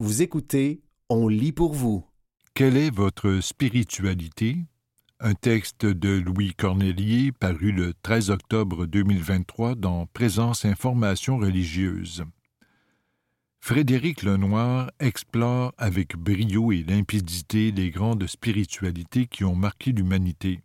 Vous écoutez, on lit pour vous. Quelle est votre spiritualité? Un texte de Louis Cornelier paru le 13 octobre 2023 dans Présence Information religieuse. Frédéric Lenoir explore avec brio et limpidité les grandes spiritualités qui ont marqué l'humanité.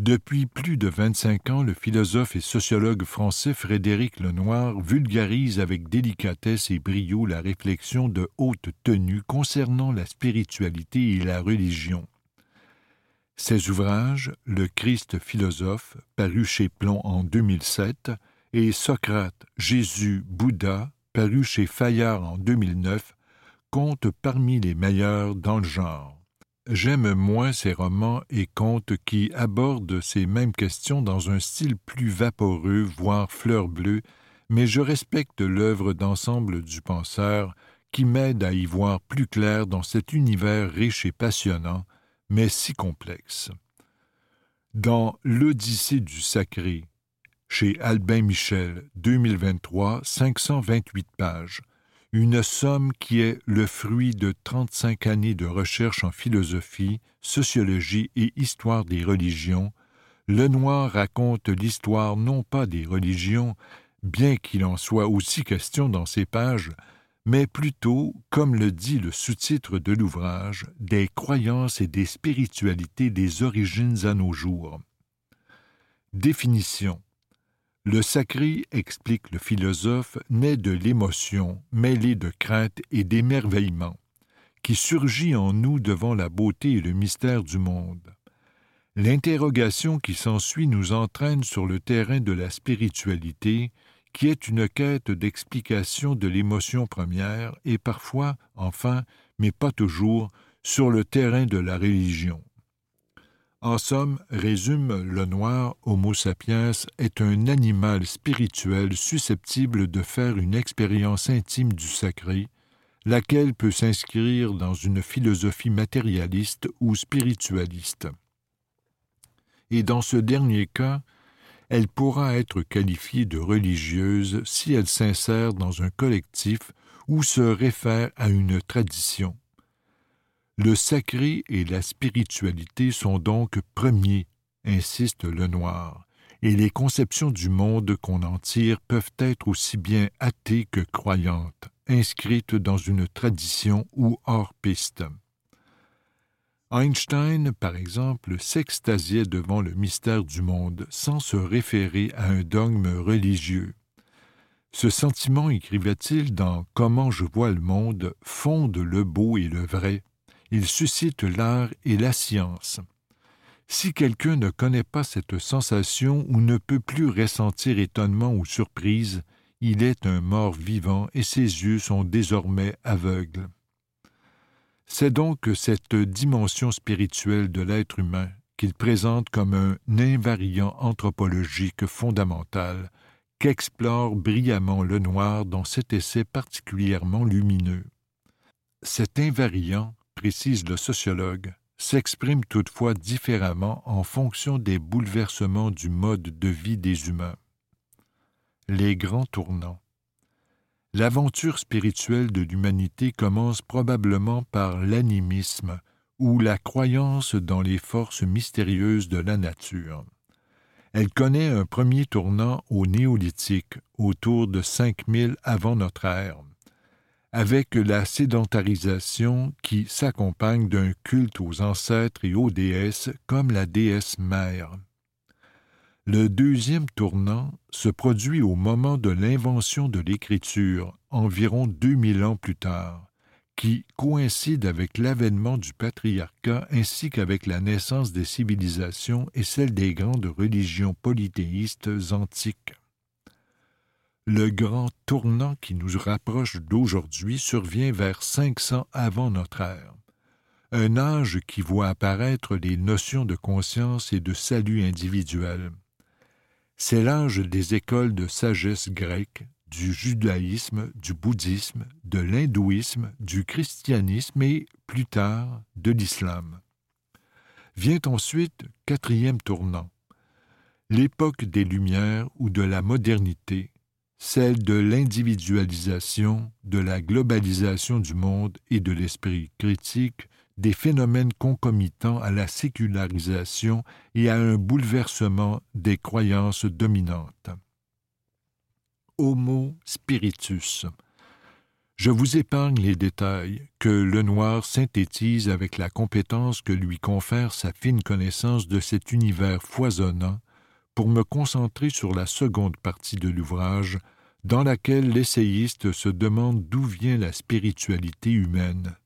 Depuis plus de 25 ans, le philosophe et sociologue français Frédéric Lenoir vulgarise avec délicatesse et brio la réflexion de haute tenue concernant la spiritualité et la religion. Ses ouvrages, Le Christ philosophe, paru chez Plomb en 2007, et Socrate, Jésus, Bouddha, paru chez Fayard en 2009, comptent parmi les meilleurs dans le genre. J'aime moins ces romans et contes qui abordent ces mêmes questions dans un style plus vaporeux, voire fleur bleue, mais je respecte l'œuvre d'ensemble du penseur qui m'aide à y voir plus clair dans cet univers riche et passionnant, mais si complexe. Dans L'Odyssée du sacré, chez Albin Michel, 2023, 528 pages, une somme qui est le fruit de 35 années de recherche en philosophie, sociologie et histoire des religions, Lenoir raconte l'histoire non pas des religions, bien qu'il en soit aussi question dans ces pages, mais plutôt, comme le dit le sous-titre de l'ouvrage, des croyances et des spiritualités des origines à nos jours. Définition le sacré, explique le philosophe, naît de l'émotion, mêlée de crainte et d'émerveillement, qui surgit en nous devant la beauté et le mystère du monde. L'interrogation qui s'ensuit nous entraîne sur le terrain de la spiritualité, qui est une quête d'explication de l'émotion première et parfois, enfin, mais pas toujours, sur le terrain de la religion. En somme, résume le noir, Homo sapiens est un animal spirituel susceptible de faire une expérience intime du sacré, laquelle peut s'inscrire dans une philosophie matérialiste ou spiritualiste. Et dans ce dernier cas, elle pourra être qualifiée de religieuse si elle s'insère dans un collectif ou se réfère à une tradition. Le sacré et la spiritualité sont donc premiers, insiste Lenoir, et les conceptions du monde qu'on en tire peuvent être aussi bien athées que croyantes, inscrites dans une tradition ou hors piste. Einstein, par exemple, s'extasiait devant le mystère du monde sans se référer à un dogme religieux. Ce sentiment, écrivait-il dans Comment je vois le monde, fonde le beau et le vrai, il suscite l'art et la science. Si quelqu'un ne connaît pas cette sensation ou ne peut plus ressentir étonnement ou surprise, il est un mort vivant et ses yeux sont désormais aveugles. C'est donc cette dimension spirituelle de l'être humain qu'il présente comme un invariant anthropologique fondamental qu'explore brillamment le noir dans cet essai particulièrement lumineux. Cet invariant précise le sociologue, s'exprime toutefois différemment en fonction des bouleversements du mode de vie des humains. Les grands tournants. L'aventure spirituelle de l'humanité commence probablement par l'animisme ou la croyance dans les forces mystérieuses de la nature. Elle connaît un premier tournant au néolithique, autour de 5000 avant notre ère avec la sédentarisation qui s'accompagne d'un culte aux ancêtres et aux déesses comme la déesse mère. Le deuxième tournant se produit au moment de l'invention de l'écriture, environ deux mille ans plus tard, qui coïncide avec l'avènement du patriarcat ainsi qu'avec la naissance des civilisations et celle des grandes religions polythéistes antiques. Le grand tournant qui nous rapproche d'aujourd'hui survient vers 500 avant notre ère. Un âge qui voit apparaître les notions de conscience et de salut individuel. C'est l'âge des écoles de sagesse grecque, du judaïsme, du bouddhisme, de l'hindouisme, du christianisme et, plus tard, de l'islam. Vient ensuite, quatrième tournant, l'époque des Lumières ou de la modernité, celle de l'individualisation, de la globalisation du monde et de l'esprit critique, des phénomènes concomitants à la sécularisation et à un bouleversement des croyances dominantes. Homo spiritus. Je vous épargne les détails que Lenoir synthétise avec la compétence que lui confère sa fine connaissance de cet univers foisonnant pour me concentrer sur la seconde partie de l'ouvrage, dans laquelle l'essayiste se demande d'où vient la spiritualité humaine.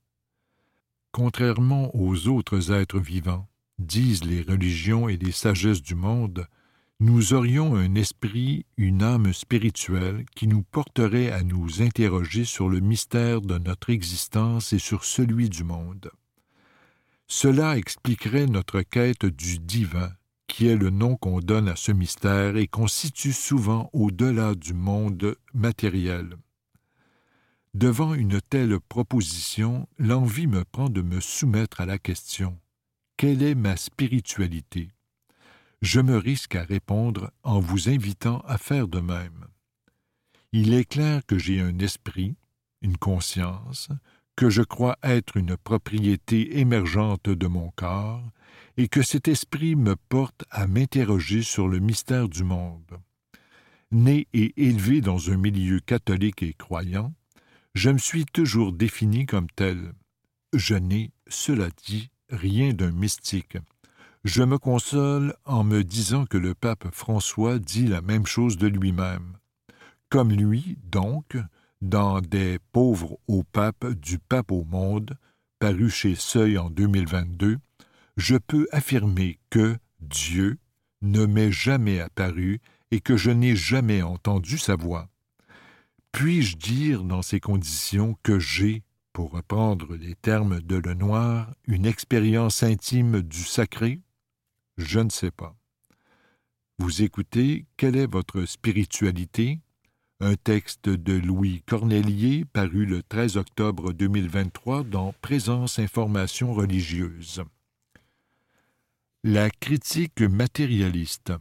Contrairement aux autres êtres vivants, disent les religions et les sagesses du monde, nous aurions un esprit, une âme spirituelle qui nous porterait à nous interroger sur le mystère de notre existence et sur celui du monde. Cela expliquerait notre quête du divin, qui est le nom qu'on donne à ce mystère et qu'on situe souvent au-delà du monde matériel. Devant une telle proposition, l'envie me prend de me soumettre à la question Quelle est ma spiritualité? Je me risque à répondre en vous invitant à faire de même. Il est clair que j'ai un esprit, une conscience, que je crois être une propriété émergente de mon corps, et que cet esprit me porte à m'interroger sur le mystère du monde. Né et élevé dans un milieu catholique et croyant, je me suis toujours défini comme tel. Je n'ai, cela dit, rien d'un mystique. Je me console en me disant que le pape François dit la même chose de lui-même. Comme lui, donc, dans Des pauvres au pape, du pape au monde, paru chez Seuil en 2022, je peux affirmer que Dieu ne m'est jamais apparu et que je n'ai jamais entendu sa voix. Puis-je dire dans ces conditions que j'ai, pour reprendre les termes de Lenoir, une expérience intime du sacré? Je ne sais pas. Vous écoutez Quelle est votre spiritualité? Un texte de Louis Cornelier paru le 13 octobre 2023 dans Présence Information religieuse. La critique matérialiste.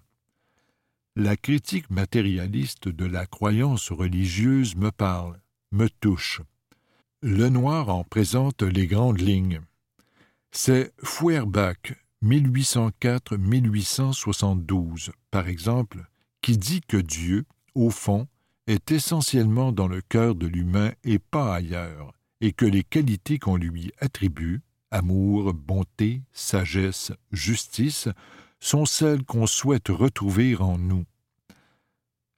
La critique matérialiste de la croyance religieuse me parle, me touche. Lenoir en présente les grandes lignes. C'est Feuerbach, 1804-1872, par exemple, qui dit que Dieu, au fond, est essentiellement dans le cœur de l'humain et pas ailleurs, et que les qualités qu'on lui attribue, amour, bonté, sagesse, justice, sont celles qu'on souhaite retrouver en nous.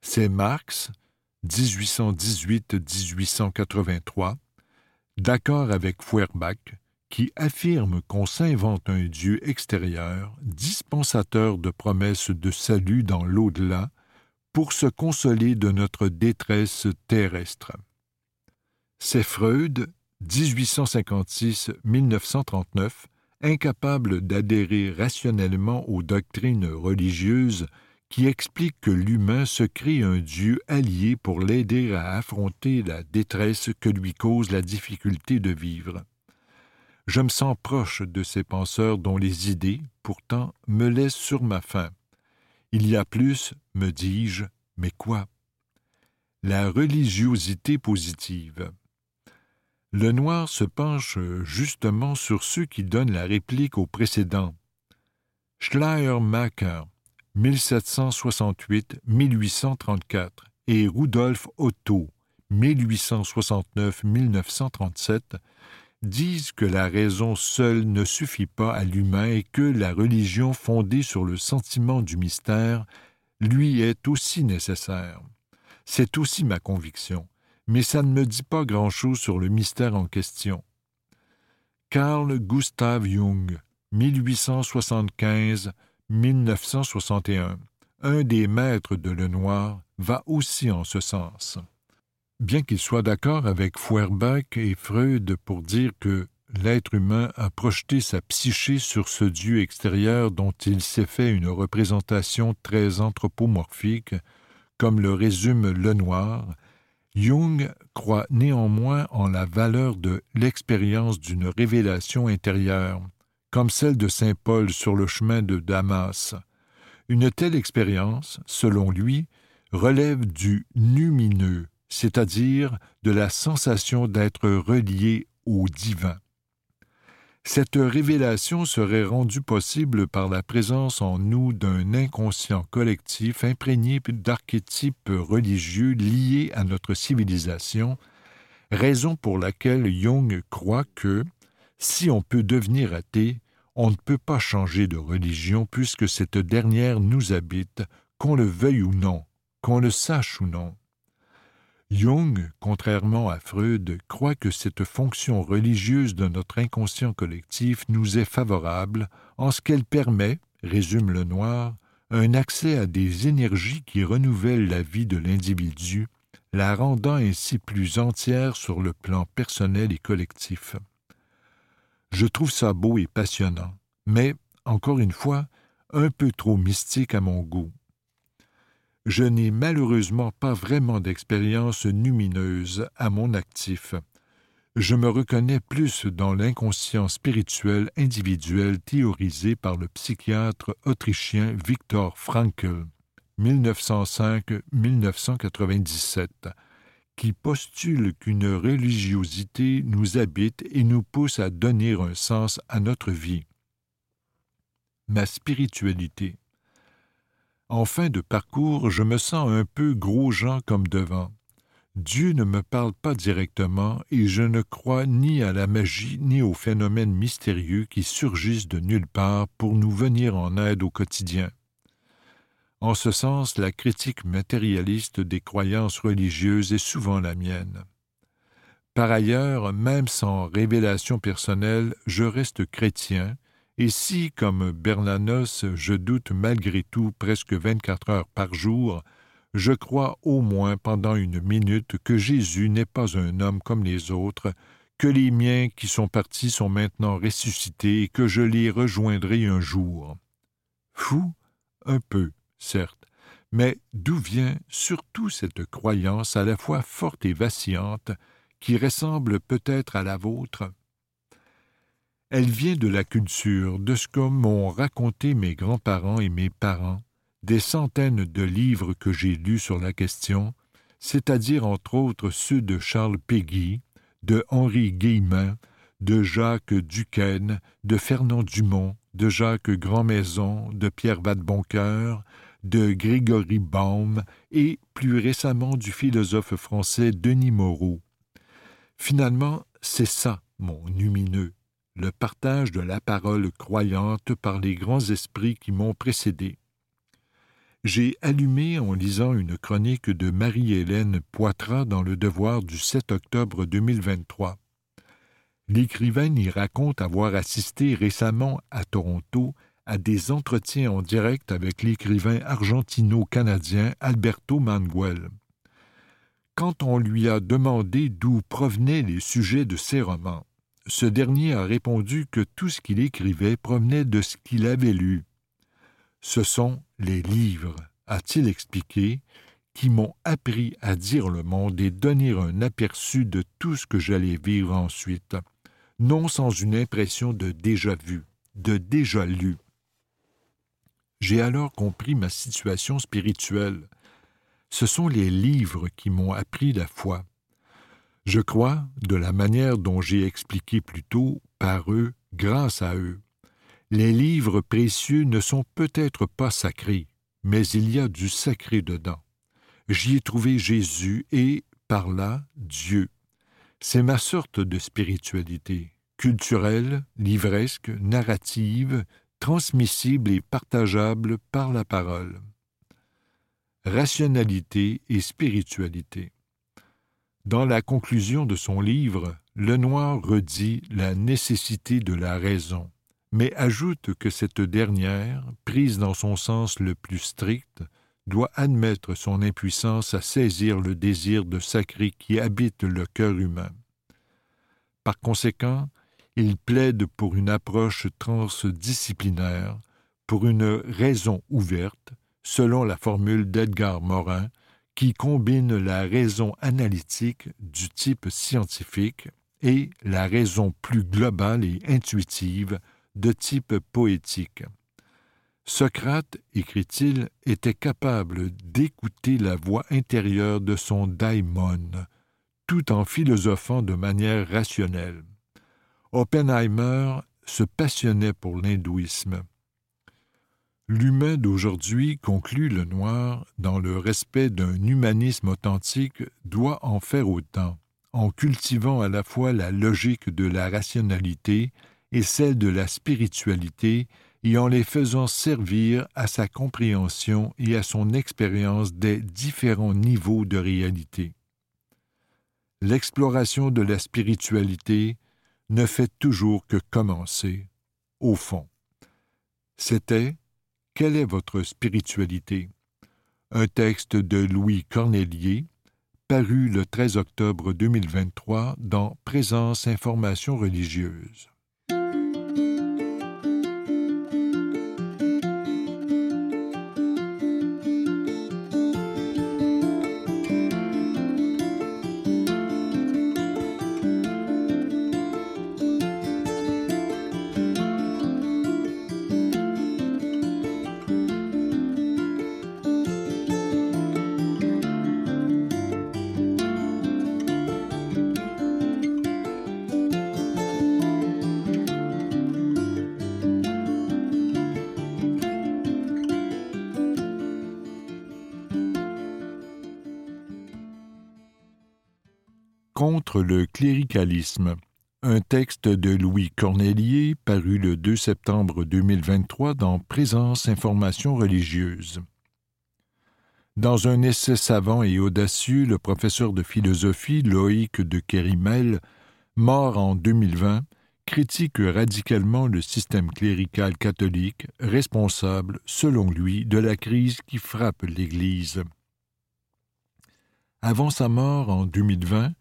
C'est Marx, 1818-1883, d'accord avec Feuerbach, qui affirme qu'on s'invente un Dieu extérieur, dispensateur de promesses de salut dans l'au-delà, pour se consoler de notre détresse terrestre. C'est Freud 1856-1939, incapable d'adhérer rationnellement aux doctrines religieuses qui expliquent que l'humain se crée un Dieu allié pour l'aider à affronter la détresse que lui cause la difficulté de vivre. Je me sens proche de ces penseurs dont les idées, pourtant, me laissent sur ma faim. Il y a plus, me dis-je, mais quoi? La religiosité positive. Le noir se penche justement sur ceux qui donnent la réplique au précédent. Schleiermacher, 1768-1834, et Rudolf Otto, 1869-1937, disent que la raison seule ne suffit pas à l'humain et que la religion fondée sur le sentiment du mystère lui est aussi nécessaire. C'est aussi ma conviction mais ça ne me dit pas grand-chose sur le mystère en question. Carl Gustav Jung, 1875-1961, un des maîtres de Lenoir, va aussi en ce sens. Bien qu'il soit d'accord avec Feuerbach et Freud pour dire que l'être humain a projeté sa psyché sur ce Dieu extérieur dont il s'est fait une représentation très anthropomorphique, comme le résume Lenoir, Jung croit néanmoins en la valeur de l'expérience d'une révélation intérieure, comme celle de saint Paul sur le chemin de Damas. Une telle expérience, selon lui, relève du numineux, c'est-à-dire de la sensation d'être relié au divin. Cette révélation serait rendue possible par la présence en nous d'un inconscient collectif imprégné d'archétypes religieux liés à notre civilisation, raison pour laquelle Jung croit que, si on peut devenir athée, on ne peut pas changer de religion puisque cette dernière nous habite, qu'on le veuille ou non, qu'on le sache ou non. Jung, contrairement à Freud, croit que cette fonction religieuse de notre inconscient collectif nous est favorable en ce qu'elle permet, résume le noir, un accès à des énergies qui renouvellent la vie de l'individu, la rendant ainsi plus entière sur le plan personnel et collectif. Je trouve ça beau et passionnant, mais, encore une fois, un peu trop mystique à mon goût je n'ai malheureusement pas vraiment d'expérience lumineuse à mon actif. Je me reconnais plus dans l'inconscient spirituel individuel théorisé par le psychiatre autrichien Viktor Frankl, 1905-1997, qui postule qu'une religiosité nous habite et nous pousse à donner un sens à notre vie. Ma spiritualité en fin de parcours, je me sens un peu gros-jean comme devant. Dieu ne me parle pas directement et je ne crois ni à la magie ni aux phénomènes mystérieux qui surgissent de nulle part pour nous venir en aide au quotidien. En ce sens, la critique matérialiste des croyances religieuses est souvent la mienne. Par ailleurs, même sans révélation personnelle, je reste chrétien et si, comme Bernanos, je doute malgré tout presque vingt-quatre heures par jour, je crois au moins pendant une minute que Jésus n'est pas un homme comme les autres, que les miens qui sont partis sont maintenant ressuscités et que je les rejoindrai un jour. Fou Un peu, certes, mais d'où vient surtout cette croyance à la fois forte et vacillante, qui ressemble peut-être à la vôtre? Elle vient de la culture, de ce que m'ont raconté mes grands-parents et mes parents, des centaines de livres que j'ai lus sur la question, c'est-à-dire entre autres ceux de Charles Péguy, de Henri Guillemin, de Jacques Duquesne, de Fernand Dumont, de Jacques Grandmaison, de Pierre Vadeboncoeur, de Grégory Baum et plus récemment du philosophe français Denis Moreau. Finalement, c'est ça, mon lumineux, le partage de la parole croyante par les grands esprits qui m'ont précédé. J'ai allumé en lisant une chronique de Marie-Hélène Poitras dans Le Devoir du 7 octobre 2023. L'écrivaine y raconte avoir assisté récemment à Toronto à des entretiens en direct avec l'écrivain argentino-canadien Alberto Manguel. Quand on lui a demandé d'où provenaient les sujets de ses romans, ce dernier a répondu que tout ce qu'il écrivait provenait de ce qu'il avait lu. Ce sont les livres, a-t-il expliqué, qui m'ont appris à dire le monde et donner un aperçu de tout ce que j'allais vivre ensuite, non sans une impression de déjà vu, de déjà lu. J'ai alors compris ma situation spirituelle. Ce sont les livres qui m'ont appris la foi. Je crois, de la manière dont j'ai expliqué plus tôt, par eux, grâce à eux. Les livres précieux ne sont peut-être pas sacrés, mais il y a du sacré dedans. J'y ai trouvé Jésus et, par là, Dieu. C'est ma sorte de spiritualité, culturelle, livresque, narrative, transmissible et partageable par la parole. Rationalité et spiritualité. Dans la conclusion de son livre, Lenoir redit la nécessité de la raison, mais ajoute que cette dernière, prise dans son sens le plus strict, doit admettre son impuissance à saisir le désir de sacré qui habite le cœur humain. Par conséquent, il plaide pour une approche transdisciplinaire, pour une raison ouverte, selon la formule d'Edgar Morin, qui combine la raison analytique du type scientifique et la raison plus globale et intuitive de type poétique. Socrate, écrit-il, était capable d'écouter la voix intérieure de son daimon, tout en philosophant de manière rationnelle. Oppenheimer se passionnait pour l'hindouisme. L'humain d'aujourd'hui, conclut le noir, dans le respect d'un humanisme authentique, doit en faire autant, en cultivant à la fois la logique de la rationalité et celle de la spiritualité, et en les faisant servir à sa compréhension et à son expérience des différents niveaux de réalité. L'exploration de la spiritualité ne fait toujours que commencer, au fond. C'était Quelle est votre spiritualité? Un texte de Louis Cornelier, paru le 13 octobre 2023 dans Présence Information religieuse. Le cléricalisme. Un texte de Louis Cornelier paru le 2 septembre 2023 dans Présence Information religieuse. Dans un essai savant et audacieux, le professeur de philosophie Loïc de Kérimel, mort en 2020, critique radicalement le système clérical catholique, responsable, selon lui, de la crise qui frappe l'Église. Avant sa mort en 2020,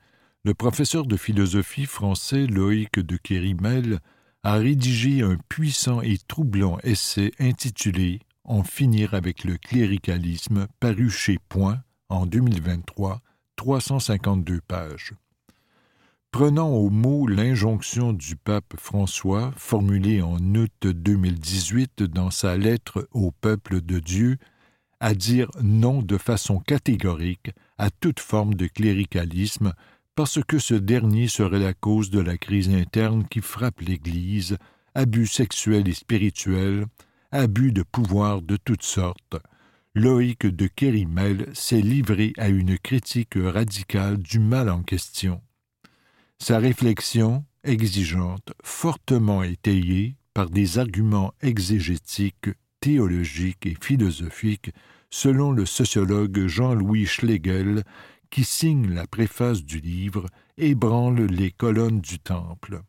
le professeur de philosophie français Loïc de Kérimel a rédigé un puissant et troublant essai intitulé En finir avec le cléricalisme, paru chez Point en 2023, 352 pages. Prenant au mot l'injonction du pape François, formulée en août 2018 dans sa lettre au peuple de Dieu, à dire non de façon catégorique à toute forme de cléricalisme parce que ce dernier serait la cause de la crise interne qui frappe l'Église, abus sexuels et spirituels, abus de pouvoir de toutes sortes. Loïc de Kérimel s'est livré à une critique radicale du mal en question. Sa réflexion, exigeante, fortement étayée par des arguments exégétiques, théologiques et philosophiques, selon le sociologue Jean-Louis Schlegel, qui signe la préface du livre, ébranle les colonnes du temple.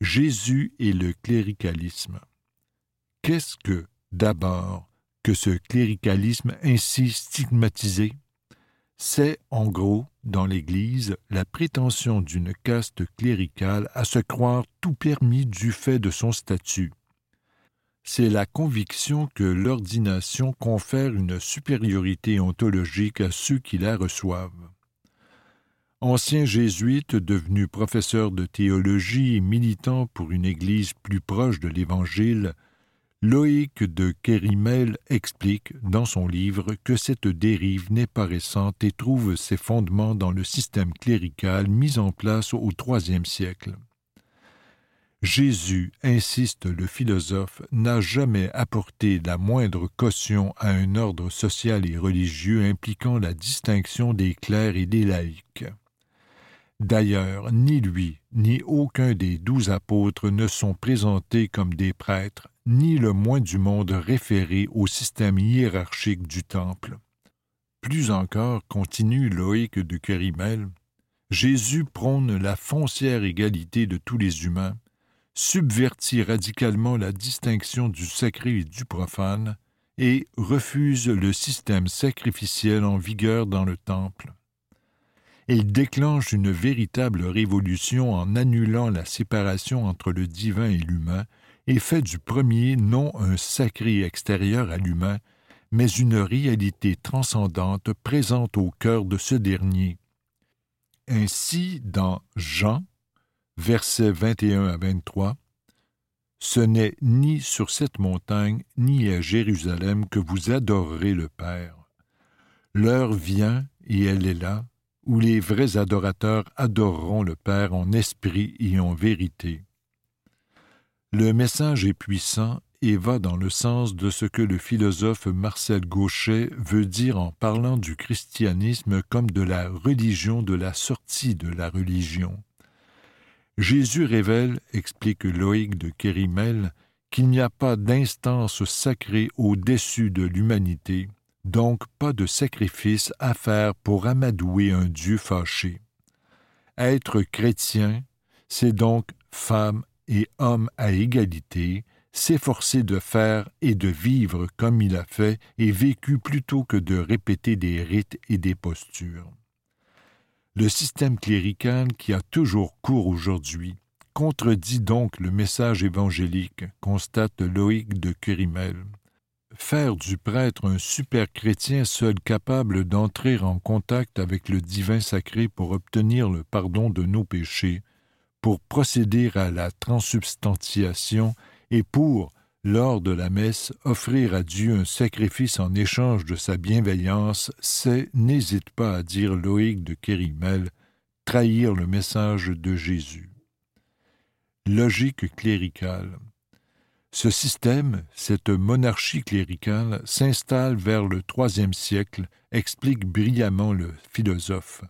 Jésus et le cléricalisme. Qu'est-ce que, d'abord, que ce cléricalisme ainsi stigmatisé? C'est, en gros, dans l'Église, la prétention d'une caste cléricale à se croire tout permis du fait de son statut c'est la conviction que l'ordination confère une supériorité ontologique à ceux qui la reçoivent. Ancien jésuite devenu professeur de théologie et militant pour une Église plus proche de l'Évangile, Loïc de Kérimel explique dans son livre que cette dérive n'est pas récente et trouve ses fondements dans le système clérical mis en place au IIIe siècle. Jésus, insiste le philosophe, n'a jamais apporté la moindre caution à un ordre social et religieux impliquant la distinction des clercs et des laïcs. D'ailleurs, ni lui, ni aucun des douze apôtres ne sont présentés comme des prêtres, ni le moins du monde référé au système hiérarchique du temple. Plus encore, continue Loïc de Kérimel, Jésus prône la foncière égalité de tous les humains, subvertit radicalement la distinction du sacré et du profane et refuse le système sacrificiel en vigueur dans le temple. Il déclenche une véritable révolution en annulant la séparation entre le divin et l'humain et fait du premier non un sacré extérieur à l'humain, mais une réalité transcendante présente au cœur de ce dernier. Ainsi, dans Jean, versets 21 à 23, Ce n'est ni sur cette montagne, ni à Jérusalem que vous adorerez le Père. L'heure vient, et elle est là, où les vrais adorateurs adoreront le Père en esprit et en vérité. Le message est puissant et va dans le sens de ce que le philosophe Marcel Gauchet veut dire en parlant du christianisme comme de la religion de la sortie de la religion. Jésus révèle, explique Loïc de Kérimel, qu'il n'y a pas d'instance sacrée au-dessus de l'humanité, donc pas de sacrifice à faire pour amadouer un Dieu fâché. Être chrétien, c'est donc femme et homme à égalité, s'efforcer de faire et de vivre comme il a fait et vécu plutôt que de répéter des rites et des postures. Le système clérical qui a toujours cours aujourd'hui contredit donc le message évangélique, constate Loïc de Curimel. Faire du prêtre un super chrétien seul capable d'entrer en contact avec le divin sacré pour obtenir le pardon de nos péchés, pour procéder à la transubstantiation et pour, lors de la messe, offrir à Dieu un sacrifice en échange de sa bienveillance, c'est, n'hésite pas à dire Loïc de Kérimel, trahir le message de Jésus. Logique cléricale. Ce système, cette monarchie cléricale, s'installe vers le troisième siècle, explique brillamment le philosophe.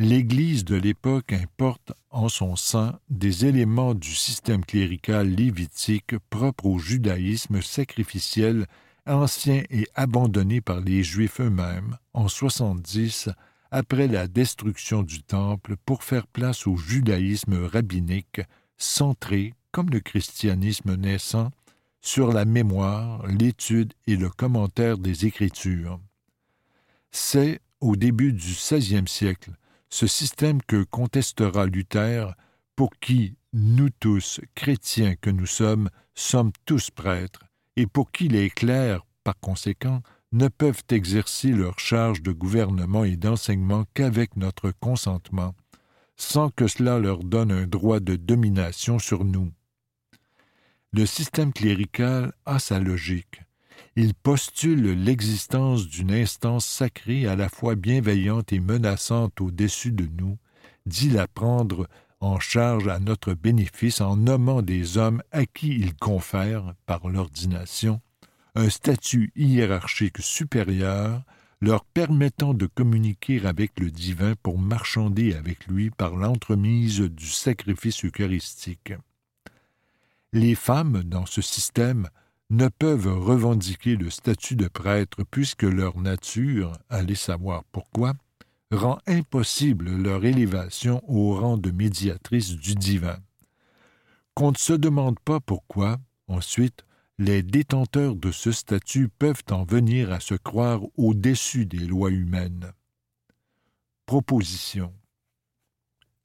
L'Église de l'époque importe en son sein des éléments du système clérical lévitique propre au judaïsme sacrificiel ancien et abandonné par les Juifs eux-mêmes en 70 après la destruction du Temple pour faire place au judaïsme rabbinique centré, comme le christianisme naissant, sur la mémoire, l'étude et le commentaire des Écritures. C'est, au début du XVIe siècle, ce système que contestera Luther, pour qui nous tous, chrétiens que nous sommes, sommes tous prêtres, et pour qui les clercs, par conséquent, ne peuvent exercer leur charge de gouvernement et d'enseignement qu'avec notre consentement, sans que cela leur donne un droit de domination sur nous. Le système clérical a sa logique, il postule l'existence d'une instance sacrée à la fois bienveillante et menaçante au-dessus de nous, dit la prendre en charge à notre bénéfice en nommant des hommes à qui il confère, par l'ordination, un statut hiérarchique supérieur, leur permettant de communiquer avec le divin pour marchander avec lui par l'entremise du sacrifice eucharistique. Les femmes, dans ce système, ne peuvent revendiquer le statut de prêtre puisque leur nature, allez savoir pourquoi, rend impossible leur élévation au rang de médiatrice du divin. Qu'on ne se demande pas pourquoi, ensuite, les détenteurs de ce statut peuvent en venir à se croire au-dessus des lois humaines. Proposition.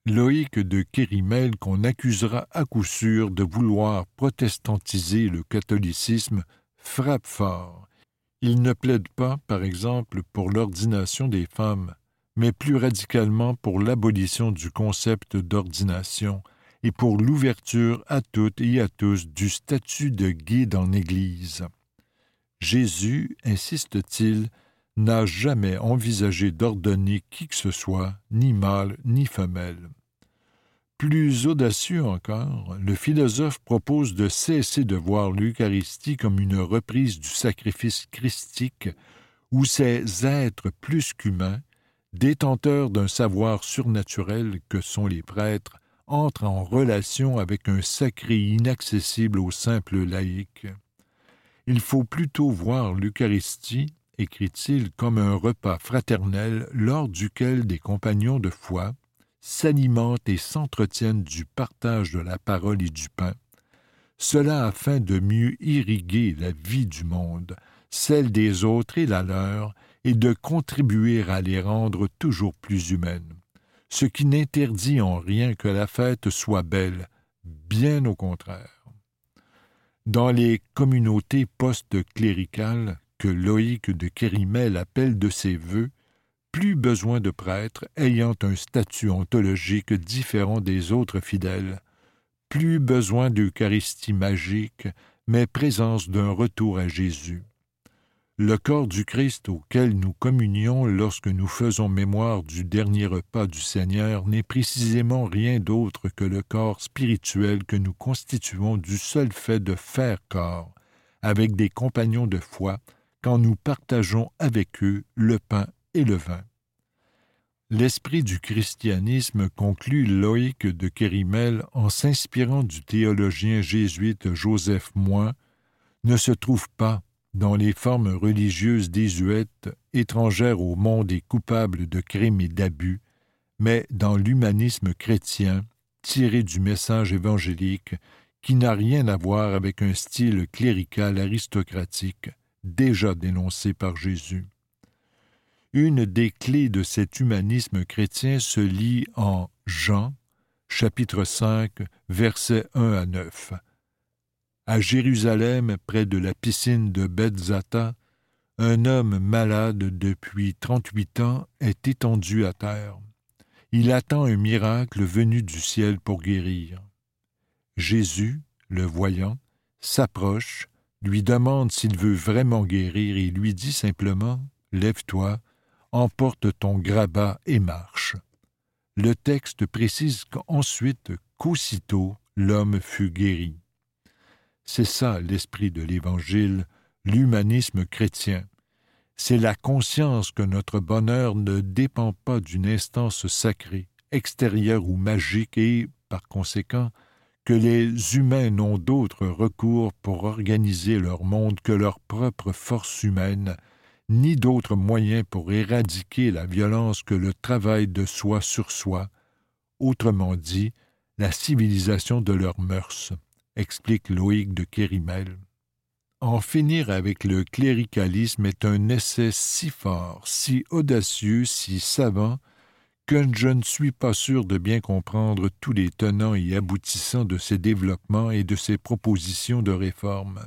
Loïc de Kérimel, qu'on accusera à coup sûr de vouloir protestantiser le catholicisme, frappe fort. Il ne plaide pas, par exemple, pour l'ordination des femmes, mais plus radicalement pour l'abolition du concept d'ordination et pour l'ouverture à toutes et à tous du statut de guide en Église. Jésus, insiste-t-il, n'a jamais envisagé d'ordonner qui que ce soit, ni mâle ni femelle. Plus audacieux encore, le philosophe propose de cesser de voir l'Eucharistie comme une reprise du sacrifice christique où ces êtres plus qu'humains, détenteurs d'un savoir surnaturel que sont les prêtres, entrent en relation avec un sacré inaccessible aux simples laïcs. Il faut plutôt voir l'Eucharistie, écrit-il, comme un repas fraternel lors duquel des compagnons de foi, s'alimentent et s'entretiennent du partage de la parole et du pain, cela afin de mieux irriguer la vie du monde, celle des autres et la leur, et de contribuer à les rendre toujours plus humaines, ce qui n'interdit en rien que la fête soit belle, bien au contraire. Dans les communautés post-cléricales que Loïc de Kérimel appelle de ses voeux, plus besoin de prêtres ayant un statut ontologique différent des autres fidèles, Plus besoin d'Eucharistie magique, mais présence d'un retour à Jésus. Le corps du Christ auquel nous communions lorsque nous faisons mémoire du dernier repas du Seigneur n'est précisément rien d'autre que le corps spirituel que nous constituons du seul fait de faire corps, avec des compagnons de foi, quand nous partageons avec eux le pain et le vin. L'esprit du christianisme, conclut Loïc de Kérimel en s'inspirant du théologien jésuite Joseph Moin, ne se trouve pas dans les formes religieuses désuètes, étrangères au monde et coupables de crimes et d'abus, mais dans l'humanisme chrétien, tiré du message évangélique, qui n'a rien à voir avec un style clérical aristocratique déjà dénoncé par Jésus. Une des clés de cet humanisme chrétien se lit en Jean, chapitre 5, versets 1 à 9 à Jérusalem, près de la piscine de Bethzata, un homme malade depuis trente-huit ans est étendu à terre. Il attend un miracle venu du ciel pour guérir. Jésus, le voyant, s'approche, lui demande s'il veut vraiment guérir et lui dit simplement Lève-toi, emporte ton grabat et marche. Le texte précise qu'ensuite, qu'aussitôt, l'homme fut guéri. C'est ça l'esprit de l'Évangile, l'humanisme chrétien. C'est la conscience que notre bonheur ne dépend pas d'une instance sacrée, extérieure ou magique, et, par conséquent, que les humains n'ont d'autre recours pour organiser leur monde que leur propre force humaine, ni d'autre moyen pour éradiquer la violence que le travail de soi sur soi, autrement dit, la civilisation de leurs mœurs explique Loïc de Kérimel. En finir avec le cléricalisme est un essai si fort, si audacieux, si savant, que je ne suis pas sûr de bien comprendre tous les tenants et aboutissants de ces développements et de ces propositions de réforme.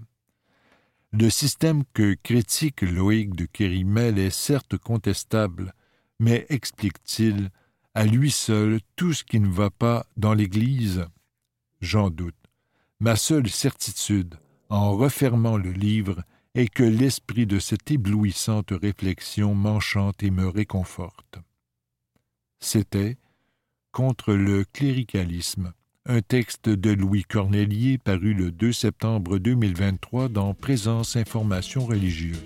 Le système que critique Loïc de Kérimel est certes contestable, mais explique-t-il à lui seul tout ce qui ne va pas dans l'Église J'en doute. Ma seule certitude, en refermant le livre, est que l'esprit de cette éblouissante réflexion m'enchante et me réconforte. C'était Contre le cléricalisme, un texte de Louis Cornelier paru le 2 septembre 2023 dans Présence Information religieuse.